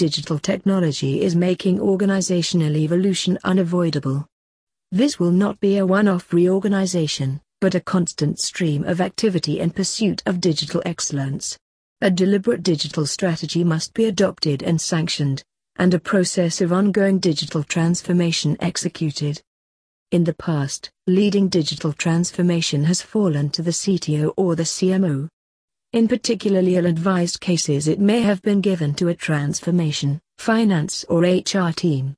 Digital technology is making organizational evolution unavoidable. This will not be a one-off reorganization, but a constant stream of activity in pursuit of digital excellence. A deliberate digital strategy must be adopted and sanctioned, and a process of ongoing digital transformation executed. In the past, leading digital transformation has fallen to the CTO or the CMO. In particularly ill-advised cases it may have been given to a transformation, finance or HR team.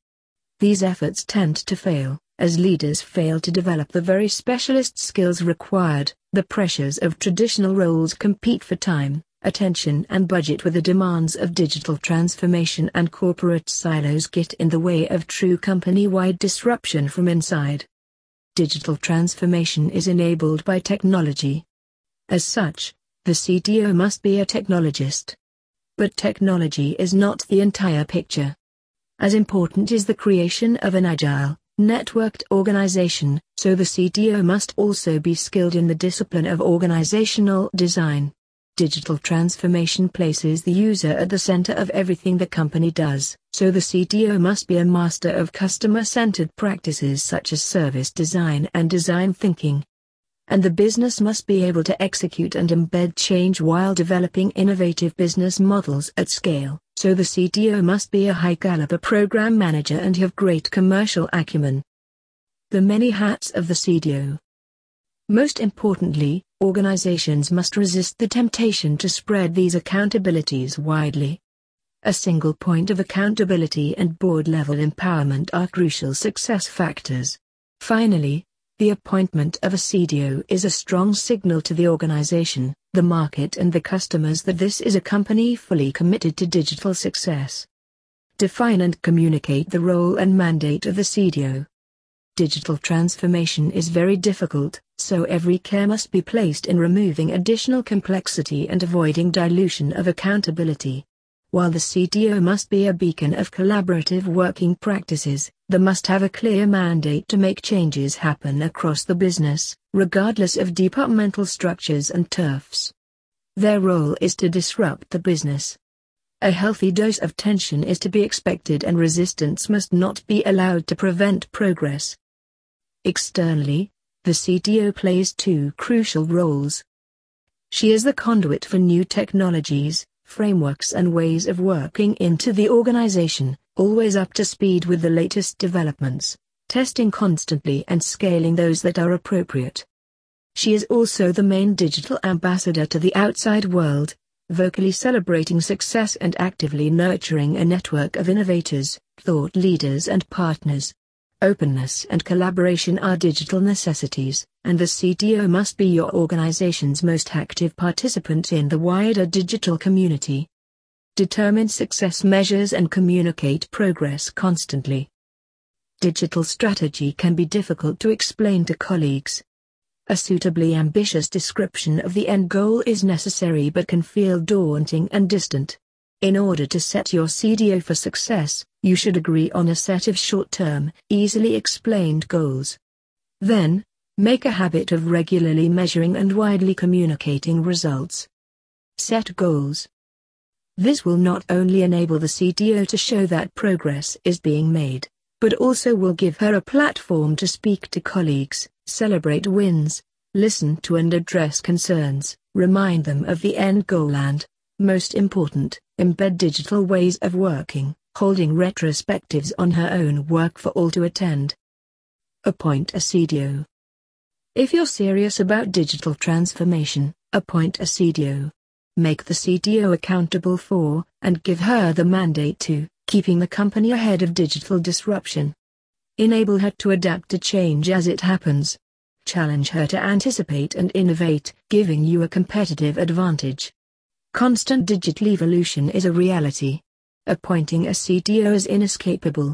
These efforts tend to fail, as leaders fail to develop the very specialist skills required, the pressures of traditional roles compete for time, attention and budget with the demands of digital transformation and corporate silos get in the way of true company-wide disruption from inside. Digital transformation is enabled by technology. As such, the CDO must be a technologist. But technology is not the entire picture. As important is the creation of an agile, networked organization, so the CDO must also be skilled in the discipline of organizational design. Digital transformation places the user at the center of everything the company does, so the CDO must be a master of customer-centered practices such as service design and design thinking. And the business must be able to execute and embed change while developing innovative business models at scale, so the CDO must be a high-caliber program manager and have great commercial acumen. The many hats of the CDO. Most importantly, organizations must resist the temptation to spread these accountabilities widely. A single point of accountability and board-level empowerment are crucial success factors. Finally, the appointment of a CDO is a strong signal to the organization, the market and the customers that this is a company fully committed to digital success. Define and communicate the role and mandate of the CDO. Digital transformation is very difficult, so every care must be placed in removing additional complexity and avoiding dilution of accountability. While the CDO must be a beacon of collaborative working practices, they must have a clear mandate to make changes happen across the business, regardless of departmental structures and turfs. Their role is to disrupt the business. A healthy dose of tension is to be expected and resistance must not be allowed to prevent progress. Externally, the CDO plays two crucial roles. She is the conduit for new technologies, frameworks and ways of working into the organization, always up to speed with the latest developments, testing constantly and scaling those that are appropriate. She is also the main digital ambassador to the outside world, vocally celebrating success and actively nurturing a network of innovators, thought leaders and partners. Openness and collaboration are digital necessities, and the CDO must be your organization's most active participant in the wider digital community. Determine success measures and communicate progress constantly. Digital strategy can be difficult to explain to colleagues. A suitably ambitious description of the end goal is necessary but can feel daunting and distant. In order to set your CDO for success, you should agree on a set of short-term, easily explained goals. Then, make a habit of regularly measuring and widely communicating results. Set goals. This will not only enable the CDO to show that progress is being made, but also will give her a platform to speak to colleagues, celebrate wins, listen to and address concerns, remind them of the end goal and, most important, embed digital ways of working, holding retrospectives on her own work for all to attend. Appoint a CDO. If you're serious about digital transformation, appoint a CDO. Make the CDO accountable for, and give her the mandate to, keeping the company ahead of digital disruption. Enable her to adapt to change as it happens. Challenge her to anticipate and innovate, giving you a competitive advantage. Constant digital evolution is a reality. Appointing a CDO is inescapable.